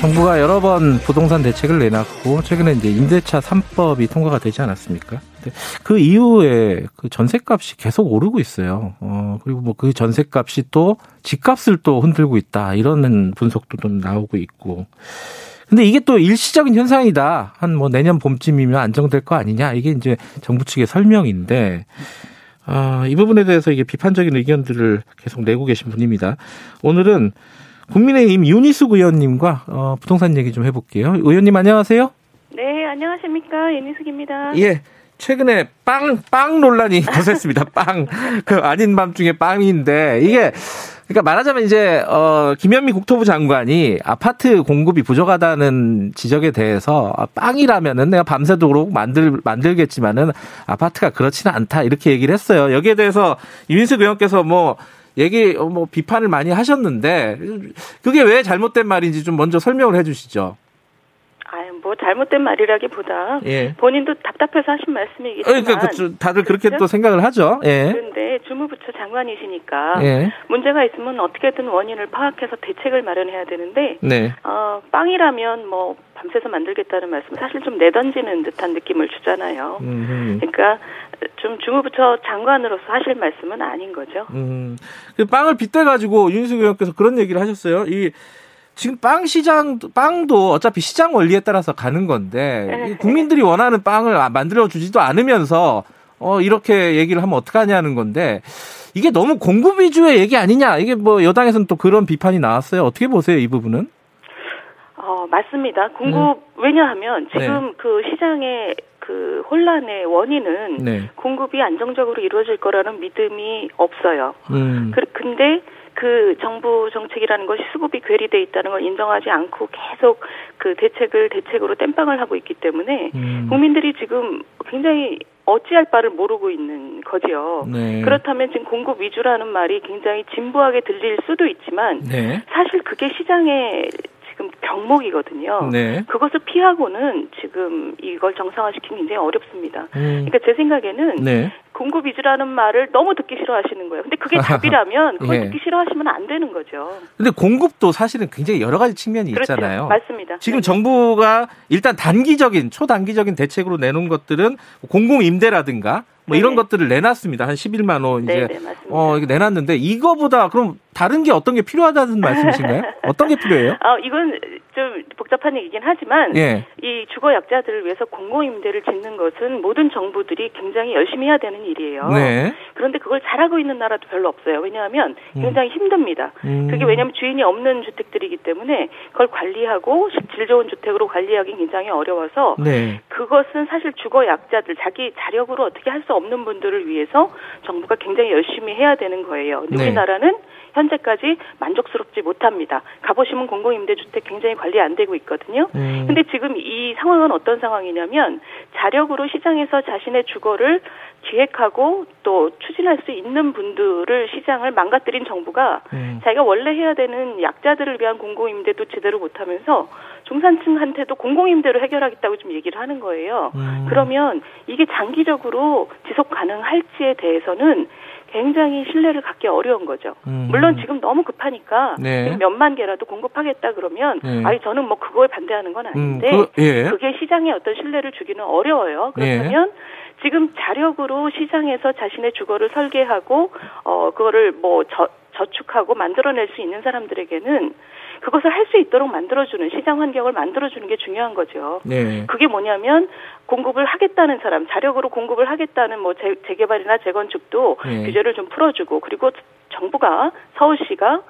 정부가 여러 번 부동산 대책을 내놨고 최근에 이제 임대차 3법이 통과가 되지 않았습니까? 그 이후에 그 전셋값이 계속 오르고 있어요. 어, 그리고 뭐 그 전셋값이 또 집값을 또 흔들고 있다. 이런 분석도 좀 나오고 있고. 근데 이게 또 일시적인 현상이다. 한 뭐 내년 봄쯤이면 안정될 거 아니냐. 이게 이제 정부 측의 설명인데, 아, 이 부분에 대해서 이게 비판적인 의견들을 계속 내고 계신 분입니다. 오늘은 국민의힘 윤희숙 의원님과 어, 부동산 얘기 좀 해볼게요. 의원님 안녕하세요. 네, 안녕하십니까. 윤희숙입니다. 예. 최근에 빵, 빵 논란이 거셌습니다. 빵. 그 아닌 밤 중에 빵인데, 이게, 그러니까 말하자면 이제, 어, 김현미 국토부 장관이 아파트 공급이 부족하다는 지적에 대해서 아, 빵이라면은 내가 밤새도록 만들, 만들겠지만은 아파트가 그렇지는 않다. 이렇게 얘기를 했어요. 여기에 대해서 이민숙 의원께서 뭐, 얘기, 어, 뭐, 비판을 많이 하셨는데, 그게 왜 잘못된 말인지 좀 먼저 설명을 해 주시죠. 아유, 뭐 잘못된 말이라기보다 예. 본인도 답답해서 하신 말씀이겠지만 그러니까 그, 다들 그렇게 그렇죠? 또 생각을 하죠. 예. 그런데 주무부처 장관이시니까 예. 문제가 있으면 어떻게든 원인을 파악해서 대책을 마련해야 되는데 네. 어, 빵이라면 뭐 밤새서 만들겠다는 말씀 사실 좀 내던지는 듯한 느낌을 주잖아요. 음, 그러니까 좀 주무부처 장관으로서 하실 말씀은 아닌 거죠. 음. 그 빵을 빗대 가지고 윤희숙 의원께서 그런 얘기를 하셨어요. 이 지금 빵 시장 빵도 어차피 시장 원리에 따라서 가는 건데 네. 이 국민들이 원하는 빵을 아- 만들어 주지도 않으면서 어 이렇게 얘기를 하면 어떡하냐는 건데 이게 너무 공급 위주의 얘기 아니냐 이게 뭐 여당에서는 또 그런 비판이 나왔어요. 어떻게 보세요 이 부분은? 어, 맞습니다. 공급 왜냐하면 지금 네. 그 시장의 그 혼란의 원인은 네. 공급이 안정적으로 이루어질 거라는 믿음이 없어요. 음. 그, 근데 그 정부 정책이라는 것이 수급이 괴리돼 있다는 걸 인정하지 않고 계속 그 대책을 대책으로 땜빵을 하고 있기 때문에 음. 국민들이 지금 굉장히 어찌할 바를 모르고 있는 거지요. 네. 그렇다면 지금 공급 위주라는 말이 굉장히 진부하게 들릴 수도 있지만 네. 사실 그게 시장의 지금 병목이거든요. 네. 그것을 피하고는 지금 이걸 정상화시키기 굉장히 어렵습니다. 음. 그러니까 제 생각에는 네. 공급 위주라는 말을 너무 듣기 싫어하시는 거예요. 근데 그게 답이라면 그걸 예. 듣기 싫어하시면 안 되는 거죠. 근데 공급도 사실은 굉장히 여러 가지 측면이 그렇죠. 있잖아요. 맞습니다. 지금 네. 정부가 일단 단기적인 초단기적인 대책으로 내놓은 것들은 공공 임대라든가 뭐 이런 네네. 것들을 내놨습니다. 한 11만 원 이제 네, 네, 맞습니다. 어 이게 내놨는데 이거보다 그럼 다른 게 어떤 게 필요하다는 말씀이신가요? 어떤 게 필요해요? 아, 이건 좀 복잡한 얘기긴 하지만 예. 이 주거 약자들을 위해서 공공 임대를 짓는 것은 모든 정부들이 굉장히 열심히 해야 되는 일이에요. 네. 그런데 그걸 잘하고 있는 나라도 별로 없어요. 왜냐하면 굉장히 힘듭니다. 음. 그게 왜냐하면 주인이 없는 주택들이기 때문에 그걸 관리하고 질 좋은 주택으로 관리하기 굉장히 어려워서 네. 그것은 사실 주거 약자들 자기 자력으로 어떻게 할 수 없는 분들을 위해서 정부가 굉장히 열심히 해야 되는 거예요. 네. 우리나라는 현재까지 만족스럽지 못합니다. 가보시면 공공임대주택 굉장히 관리 안 되고 있거든요. 음. 근데 지금 이 상황은 어떤 상황이냐면 자력으로 시장에서 자신의 주거를 기획하고 또 추진할 수 있는 분들을 시장을 망가뜨린 정부가 음. 자기가 원래 해야 되는 약자들을 위한 공공임대도 제대로 못하면서 중산층한테도 공공임대로 해결하겠다고 좀 얘기를 하는 거예요. 음. 그러면 이게 장기적으로 지속 가능할지에 대해서는 굉장히 신뢰를 갖기 어려운 거죠. 음. 물론 지금 너무 급하니까 네. 몇만 개라도 공급하겠다 그러면 네. 아니 저는 뭐 그거에 반대하는 건 음, 아닌데 그, 예. 그게 시장에 어떤 신뢰를 주기는 어려워요. 그렇다면 지금 자력으로 시장에서 자신의 주거를 설계하고 어 그거를 뭐 저, 저축하고 만들어낼 수 있는 사람들에게는 그것을 할 수 있도록 만들어주는 시장 환경을 만들어주는 게 중요한 거죠. 네. 그게 뭐냐면 공급을 하겠다는 사람, 자력으로 공급을 하겠다는 뭐 재, 재개발이나 재건축도 네. 규제를 좀 풀어주고 그리고 정부가 서울시가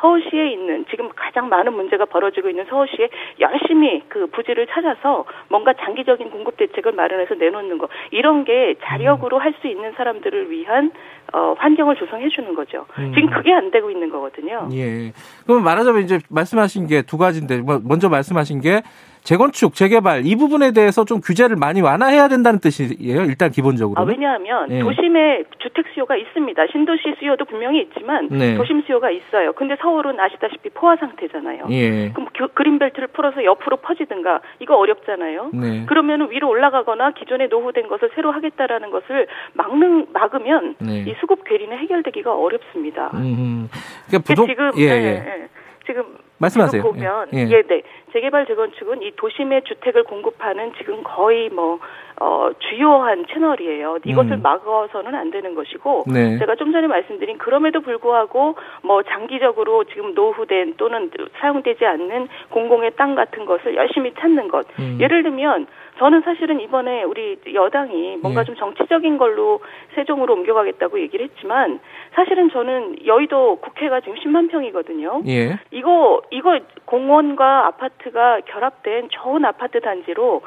서울시에 있는 지금 가장 많은 문제가 벌어지고 있는 서울시에 열심히 그 부지를 찾아서 뭔가 장기적인 공급 대책을 마련해서 내놓는 거 이런 게 자력으로 할 수 있는 사람들을 위한 어, 환경을 조성해 주는 거죠. 음. 지금 그게 안 되고 있는 거거든요. 예. 그럼 말하자면 이제 말씀하신 게 두 가지인데 뭐 먼저 말씀하신 게 재건축, 재개발 이 부분에 대해서 좀 규제를 많이 완화해야 된다는 뜻이에요. 일단 기본적으로. 아, 왜냐하면 예. 도심에 주택 수요가 있습니다. 신도시 수요도 분명히 있지만 네. 도심 수요가 있어요. 근데 서울은 아시다시피 포화 상태잖아요. 예. 그럼 그, 그린벨트를 풀어서 옆으로 퍼지든가 이거 어렵잖아요. 네. 그러면 위로 올라가거나 기존에 노후된 것을 새로 하겠다라는 것을 막는 막으면 네. 이 수급 괴리는 해결되기가 어렵습니다. 음. 그러니까 그 부동 지금 예, 예, 예. 예. 지금 말씀하세요. 보면 예, 예. 예, 네. 재개발 재건축은 이 도심의 주택을 공급하는 지금 거의 뭐 어, 주요한 채널이에요. 이것을 음. 막아서는 안 되는 것이고 네. 제가 좀 전에 말씀드린 그럼에도 불구하고 뭐 장기적으로 지금 노후된 또는 사용되지 않는 공공의 땅 같은 것을 열심히 찾는 것. 음. 예를 들면 저는 사실은 이번에 우리 여당이 뭔가 예. 좀 정치적인 걸로 세종으로 옮겨가겠다고 얘기를 했지만 사실은 저는 여의도 국회가 지금 10만 평이거든요. 예. 이거 이거 공원과 아파트가 결합된 좋은 아파트 단지로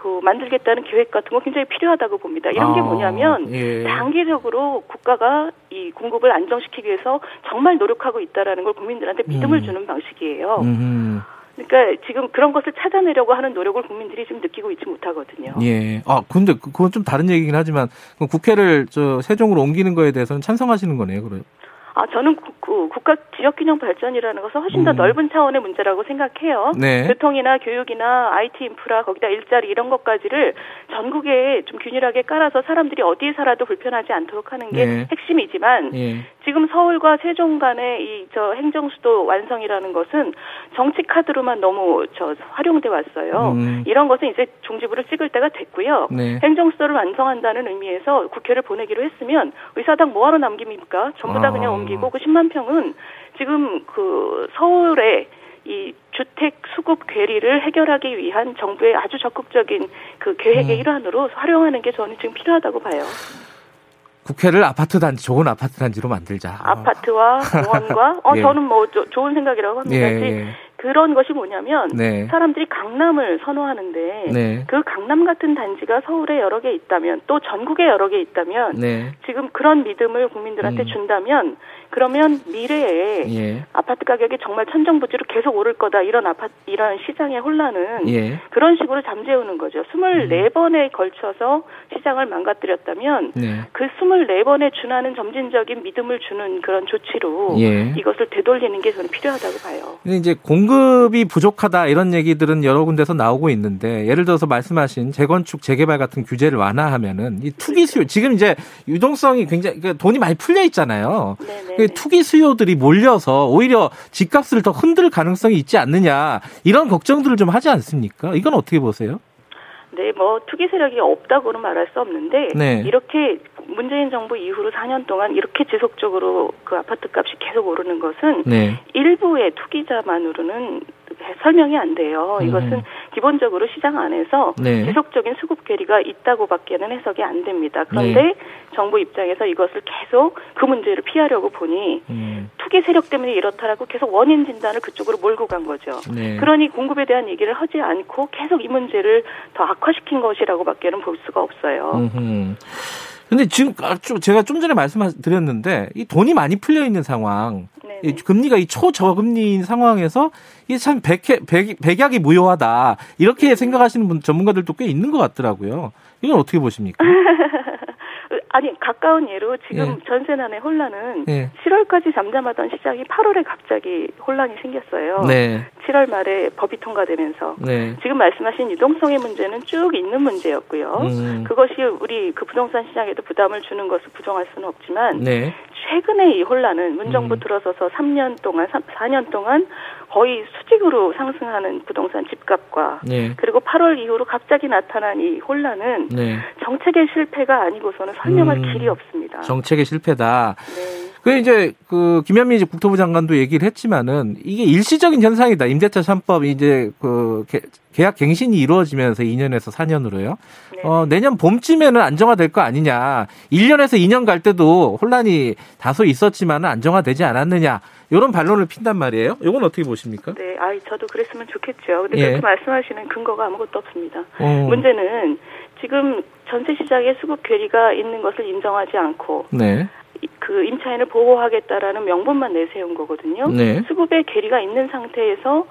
그 만들겠다는 계획 같은 거 굉장히 필요하다고 봅니다. 이런 게 아, 뭐냐면 예. 장기적으로 국가가 이 공급을 안정시키기 위해서 정말 노력하고 있다라는 걸 국민들한테 믿음을 음. 주는 방식이에요. 음. 그러니까 지금 그런 것을 찾아내려고 하는 노력을 국민들이 지금 느끼고 있지 못하거든요. 예. 아, 근데 그- 그건 좀 다른 얘기긴 하지만 그럼 국회를 저 세종으로 옮기는 거에 대해서는 찬성하시는 거네요, 그럼. 아 저는 구- 그 국가 지역균형 발전이라는 것은 훨씬 더 음. 넓은 차원의 문제라고 생각해요. 네. 교통이나 교육이나 IT 인프라 거기다 일자리 이런 것까지를 전국에 좀 균일하게 깔아서 사람들이 어디에 살아도 불편하지 않도록 하는 게 네. 핵심이지만 예. 지금 서울과 세종 간의 이 저 행정 수도 완성이라는 것은 정치 카드로만 너무 저 활용돼 왔어요. 음. 이런 것은 이제 종지부를 찍을 때가 됐고요. 네. 행정 수도를 완성한다는 의미에서 국회를 보내기로 했으면 의사당 뭐하러 남깁니까? 전부 다 아. 그냥 옮기고 그 10만 평은 지금 그 서울에 이 주택 수급 괴리를 해결하기 위한 정부의 아주 적극적인 그 계획의 음. 일환으로 활용하는 게 저는 지금 필요하다고 봐요. 국회를 아파트 단지, 좋은 아파트 단지로 만들자. 아파트와 공원과 어 예. 저는 뭐 조- 좋은 생각이라고 합니다. 예, 즉, 예. 그런 것이 뭐냐면 네. 사람들이 강남을 선호하는데 네. 그 강남 같은 단지가 서울에 여러 개 있다면 또 전국에 여러 개 있다면 네. 지금 그런 믿음을 국민들한테 음. 준다면 그러면 미래에 예. 아파트 가격이 정말 천정부지로 계속 오를 거다 이런 아파트 이런 시장의 혼란은 예. 음. 그런 식으로 잠재우는 거죠. 24번에 걸쳐서 시장을 망가뜨렸다면 네. 그 24번에 준하는 점진적인 믿음을 주는 그런 조치로 예. 이것을 되돌리는 게 저는 필요하다고 봐요. 근데 이제 공급 이 부족하다 이런 얘기들은 여러 군데서 나오고 있는데 예를 들어서 말씀하신 재건축 재개발 같은 규제를 완화하면은 이 투기 수요 지금 이제 유동성이 굉장히 그러니까 돈이 많이 풀려 있잖아요. 네네. 그 투기 수요들이 몰려서 오히려 집값을 더 흔들 가능성이 있지 않느냐 이런 걱정들을 좀 하지 않습니까? 이건 어떻게 보세요? 네, 뭐 투기 세력이 없다고는 말할 수 없는데 네. 이렇게 문재인 정부 이후로 4년 동안 이렇게 지속적으로 그 아파트 값이 계속 오르는 것은 네. 일부의 투기자만으로는 설명이 안 돼요. 음. 이것은 기본적으로 시장 안에서 네. 지속적인 수급 괴리가 있다고밖에는 해석이 안 됩니다. 그런데 네. 정부 입장에서 이것을 계속 그 문제를 피하려고 보니 음, 투기 세력 때문에 이렇다라고 계속 원인 진단을 그쪽으로 몰고 간 거죠. 네. 그러니 공급에 대한 얘기를 하지 않고 계속 이 문제를 더 악화시킨 것이라고밖에는 볼 수가 없어요. 음흠. 근데 지금 아, 좀 제가 좀 전에 말씀드렸는데 이 돈이 많이 풀려 있는 상황. 이 금리가 이 초저금리인 상황에서 이게 참 백해, 백, 백약이 무효하다 이렇게 생각하시는 분 전문가들도 꽤 있는 것 같더라고요. 이건 어떻게 보십니까? 아니 가까운 예로 지금 예. 전세난의 혼란은 예. 7월까지 잠잠하던 시장이 8월에 갑자기 혼란이 생겼어요. 네, 7월 말에 법이 통과되면서 네, 지금 말씀하신 유동성의 문제는 쭉 있는 문제였고요. 음. 그것이 우리 그 부동산 시장에도 부담을 주는 것을 부정할 수는 없지만 네, 최근에 이 혼란은 문정부 음. 들어서서 3년 동안 3, 4년 동안 거의 수직으로 상승하는 부동산 집값과 네, 그리고 8월 이후로 갑자기 나타난 이 혼란은 네. 정책의 실패가 아니고서는 설명할 음. 길이 없습니다. 정책의 실패다. 네. 그 이제 그 김현미 이제 국토부 장관도 얘기를 했지만은 이게 일시적인 현상이다. 임대차 3법 이제 그 개- 계약 갱신이 이루어지면서 2년에서 4년으로요. 네. 어, 내년 봄쯤에는 안정화될 거 아니냐. 1년에서 2년 갈 때도 혼란이 다소 있었지만은 안정화되지 않았느냐. 이런 반론을 핀단 말이에요. 이건 어떻게 보십니까? 네, 아이 저도 그랬으면 좋겠죠. 근데 예. 그렇게 말씀하시는 근거가 아무것도 없습니다. 어, 문제는 지금 전세 시장에 수급 괴리가 있는 것을 인정하지 않고 네. 이- 그 임차인을 보호하겠다라는 명분만 내세운 거거든요. 네. 수급의 괴리가 있는 상태에서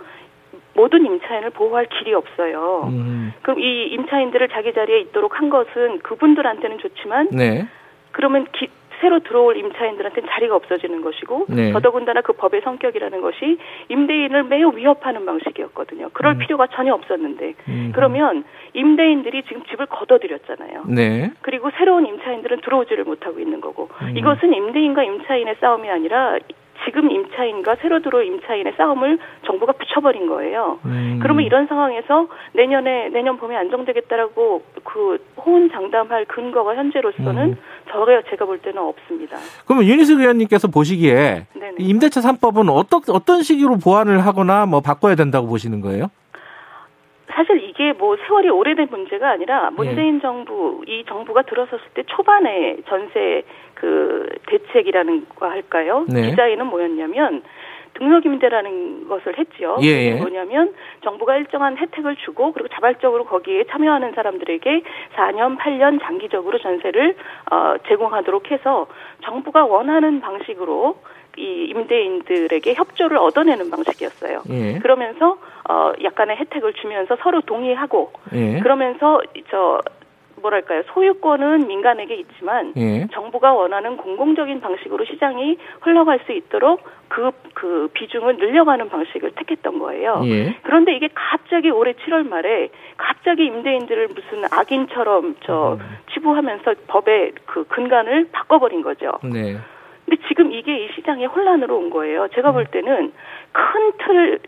모든 임차인을 보호할 길이 없어요. 음. 그럼 이 임차인들을 자기 자리에 있도록 한 것은 그분들한테는 좋지만 네. 그러면 기, 새로 들어올 임차인들한테는 자리가 없어지는 것이고 네. 더더군다나 그 법의 성격이라는 것이 임대인을 매우 위협하는 방식이었거든요. 그럴 음. 필요가 전혀 없었는데 음. 그러면 임대인들이 지금 집을 걷어들였잖아요. 네. 그리고 새로운 임차인들은 들어오지를 못하고 있는 거고 음. 이것은 임대인과 임차인의 싸움이 아니라 지금 임차인과 새로 들어올 임차인의 싸움을 정부가 붙여버린 거예요. 음. 그러면 이런 상황에서 내년에 내년 봄에 안정되겠다라고 그 호언장담할 근거가 현재로서는 음. 저가 제가 볼 때는 없습니다. 그러면 윤희숙 의원님께서 보시기에 네네. 이 임대차 3법은 어떤 어떤 식으로 보완을 하거나 뭐 바꿔야 된다고 보시는 거예요? 사실 이게 뭐 세월이 오래된 문제가 아니라 예. 문재인 정부 이 정부가 들어섰을 때 초반에 전세 그 대책이라는 거 할까요? 네. 디자인은 뭐였냐면 등록임대라는 것을 했죠. 예, 예. 뭐냐면 정부가 일정한 혜택을 주고 그리고 자발적으로 거기에 참여하는 사람들에게 4년, 8년 장기적으로 전세를 어, 제공하도록 해서 정부가 원하는 방식으로 이 임대인들에게 협조를 얻어내는 방식이었어요. 예. 그러면서 어 약간의 혜택을 주면서 서로 동의하고 예. 그러면서 저 뭐랄까요 소유권은 민간에게 있지만 예. 정부가 원하는 공공적인 방식으로 시장이 흘러갈 수 있도록 그, 그 비중을 늘려가는 방식을 택했던 거예요. 예. 그런데 이게 갑자기 올해 7월 말에 갑자기 임대인들을 무슨 악인처럼 저 음. 치부하면서 법의 그 근간을 바꿔버린 거죠. 네. 근데 지금 이게 이 시장의 혼란으로 온 거예요. 제가 볼 때는 큰 틀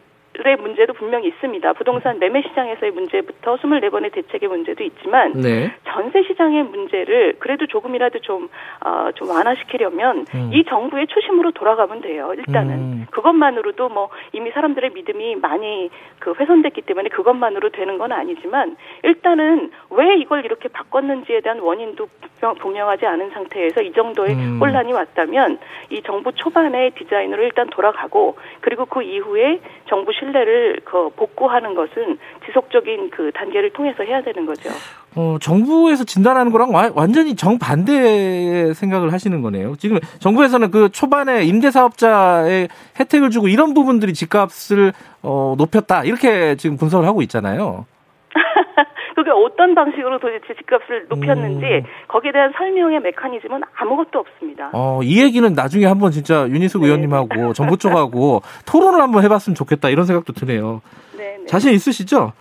의 문제도 분명히 있습니다. 부동산 매매 시장에서의 문제부터 24번의 대책의 문제도 있지만 네. 전세 시장의 문제를 그래도 조금이라도 좀, 어, 좀 완화시키려면 음. 이 정부의 초심으로 돌아가면 돼요. 일단은. 음. 그것만으로도 뭐 이미 사람들의 믿음이 많이 그 훼손됐기 때문에 그것만으로 되는 건 아니지만 일단은 왜 이걸 이렇게 바꿨는지에 대한 원인도 분명- 분명하지 않은 상태에서 이 정도의 음. 혼란이 왔다면 이 정부 초반의 디자인으로 일단 돌아가고 그리고 그 이후에 정부 신뢰를 그 복구하는 것은 지속적인 그 단계를 통해서 해야 되는 거죠. 어, 정부에서 진단하는 거랑 와- 완전히 정반대의 생각을 하시는 거네요. 지금 정부에서는 그 초반에 임대사업자의 혜택을 주고 이런 부분들이 집값을 어, 높였다. 이렇게 지금 분석을 하고 있잖아요. 그게 어떤 방식으로 도대체 집값을 높였는지 음. 거기에 대한 설명의 메커니즘은 아무것도 없습니다. 어, 이 얘기는 나중에 한번 진짜 윤희숙 네. 의원님하고 정부 쪽하고 토론을 한번 해봤으면 좋겠다. 이런 생각도 드네요. 네, 네. 자신 있으시죠?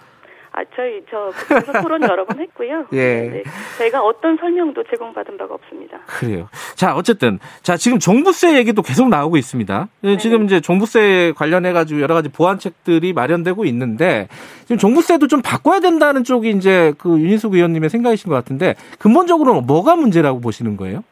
아, 저희 저 토론 여러 번 했고요. 예. 네, 네. 저희가 어떤 설명도 제공받은 바가 없습니다. 그래요. 자, 어쨌든. 자, 지금 종부세 얘기도 계속 나오고 있습니다. 예, 지금 이제 종부세 관련해 가지고 여러 가지 보완책들이 마련되고 있는데, 지금 종부세도 좀 바꿔야 된다는 쪽이 이제 그 윤희숙 의원님의 생각이신 것 같은데, 근본적으로는 뭐가 문제라고 보시는 거예요?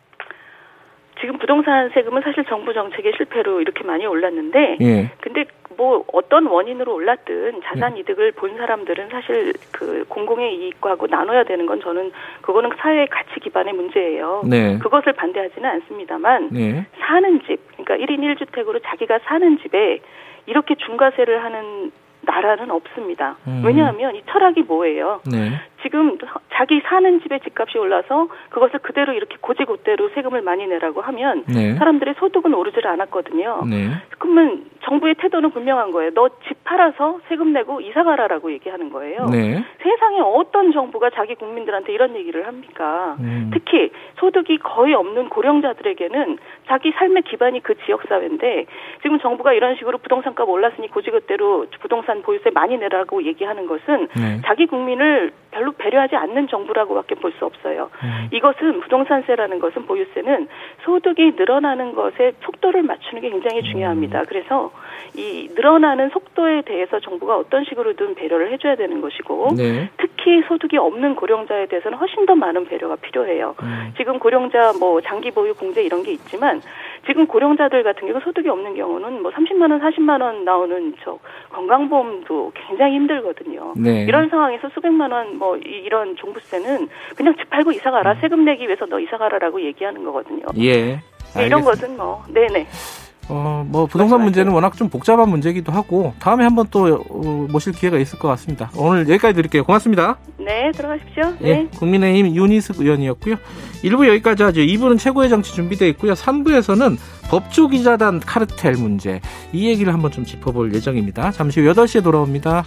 지금 부동산 세금은 사실 정부 정책의 실패로 이렇게 많이 올랐는데, 예. 근데 뭐 어떤 원인으로 올랐든 자산 이득을 본 사람들은 사실 그 공공의 이익과하고 나눠야 되는 건 저는 그거는 사회의 가치 기반의 문제예요. 네. 그것을 반대하지는 않습니다만 네. 사는 집, 그러니까 1인 1주택으로 자기가 사는 집에 이렇게 중과세를 하는 나라는 없습니다. 음. 왜냐하면 이 철학이 뭐예요? 네. 지금 자기 사는 집의 집값이 올라서 그것을 그대로 이렇게 고지고대로 세금을 많이 내라고 하면 네. 사람들의 소득은 오르질 않았거든요. 네. 그러면 정부의 태도는 분명한 거예요. 너 집 팔아서 세금 내고 이사 가라라고 얘기하는 거예요. 네. 세상에 어떤 정부가 자기 국민들한테 이런 얘기를 합니까? 음. 특히 소득이 거의 없는 고령자들에게는 자기 삶의 기반이 그 지역 사회인데 지금 정부가 이런 식으로 부동산값 올랐으니 고지것대로 부동산 보유세 많이 내라고 얘기하는 것은 네. 자기 국민을 별로 배려하지 않는 정부라고밖에 볼 수 없어요. 음. 이것은 부동산세라는 것은 보유세는 소득이 늘어나는 것에 속도를 맞추는 게 굉장히 중요합니다. 음. 그래서 이 늘어나는 속도에 대해서 정부가 어떤 식으로든 배려를 해줘야 되는 것이고 네. 특히 소득이 없는 고령자에 대해서는 훨씬 더 많은 배려가 필요해요. 음. 지금 고령자 뭐 장기 보유 공제 이런 게 있지만 지금 고령자들 같은 경우 소득이 없는 경우는 뭐 30만 원, 40만 원 나오는 저 건강보험도 굉장히 힘들거든요. 네. 이런 상황에서 수백만 원 뭐 이런 종부세는 그냥 집 팔고 이사 가라 세금 내기 위해서 너 이사 가라라고 얘기하는 거거든요. 예. 이런 알겠습니다. 것은 뭐 네네 어, 뭐 부동산 문제는 워낙 좀 복잡한 문제기도 하고 다음에 한번 또 어, 모실 기회가 있을 것 같습니다. 오늘 여기까지 드릴게요. 고맙습니다. 네, 들어가십시오. 예, 네. 국민의힘 윤희숙 의원이었고요. 1부 여기까지 하죠. 2부는 최고의 정치 준비되어 있고요. 3부에서는 법조 기자단 카르텔 문제 이 얘기를 한번 좀 짚어볼 예정입니다. 잠시 후 8시에 돌아옵니다.